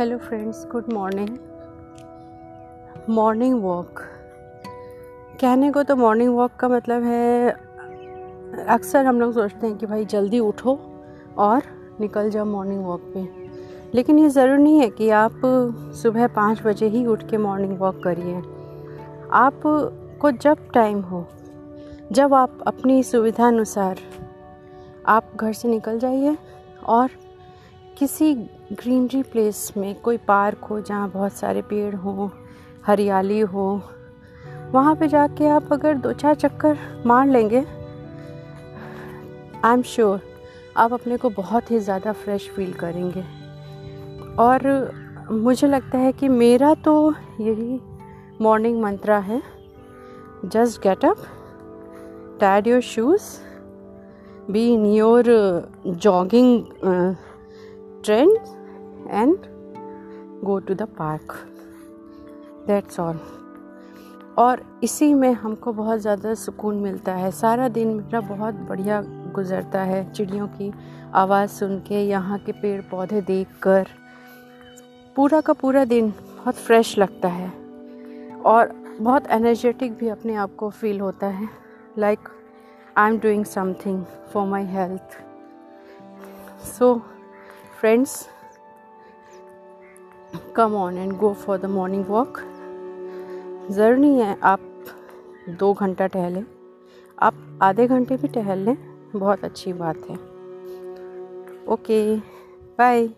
Hello friends good morning morning walk कहने को तो मॉर्निंग वॉक का मतलब है, अक्सर हम लोग सोचते हैं कि भाई जल्दी उठो और निकल जाओ मॉर्निंग वॉक पे। लेकिन ये ज़रूरी नहीं है कि आप सुबह पाँच बजे ही उठ के मॉर्निंग वॉक करिए। आप को जब टाइम हो, जब आप अपनी सुविधा अनुसार आप घर से निकल जाइए और किसी ग्रीनरी प्लेस में कोई पार्क हो जहाँ बहुत सारे पेड़ हों, हरियाली हो, वहाँ पे जाके आप अगर दो चार चक्कर मार लेंगे आई एम श्योर आप अपने को बहुत ही ज़्यादा फ्रेश फील करेंगे। और मुझे लगता है कि मेरा तो यही मॉर्निंग मंत्रा है just get up tie your shoes be in your jogging trend and go to the park that's all और इसी में हमको बहुत ज़्यादा सुकून मिलता है। सारा दिन मेरा बहुत बढ़िया गुज़रता है। चिड़ियों की आवाज़ सुन के, यहाँ के पेड़ पौधे देख कर पूरा का पूरा दिन बहुत फ्रेश लगता है। और बहुत एनर्जेटिक भी अपने आप को फील होता है। Like I am doing something for my health so friends come on and go for the morning walk ज़रूर है, आप दो घंटा टहलें। आप आधे घंटे भी टहल लें, बहुत अच्छी बात है। Okay bye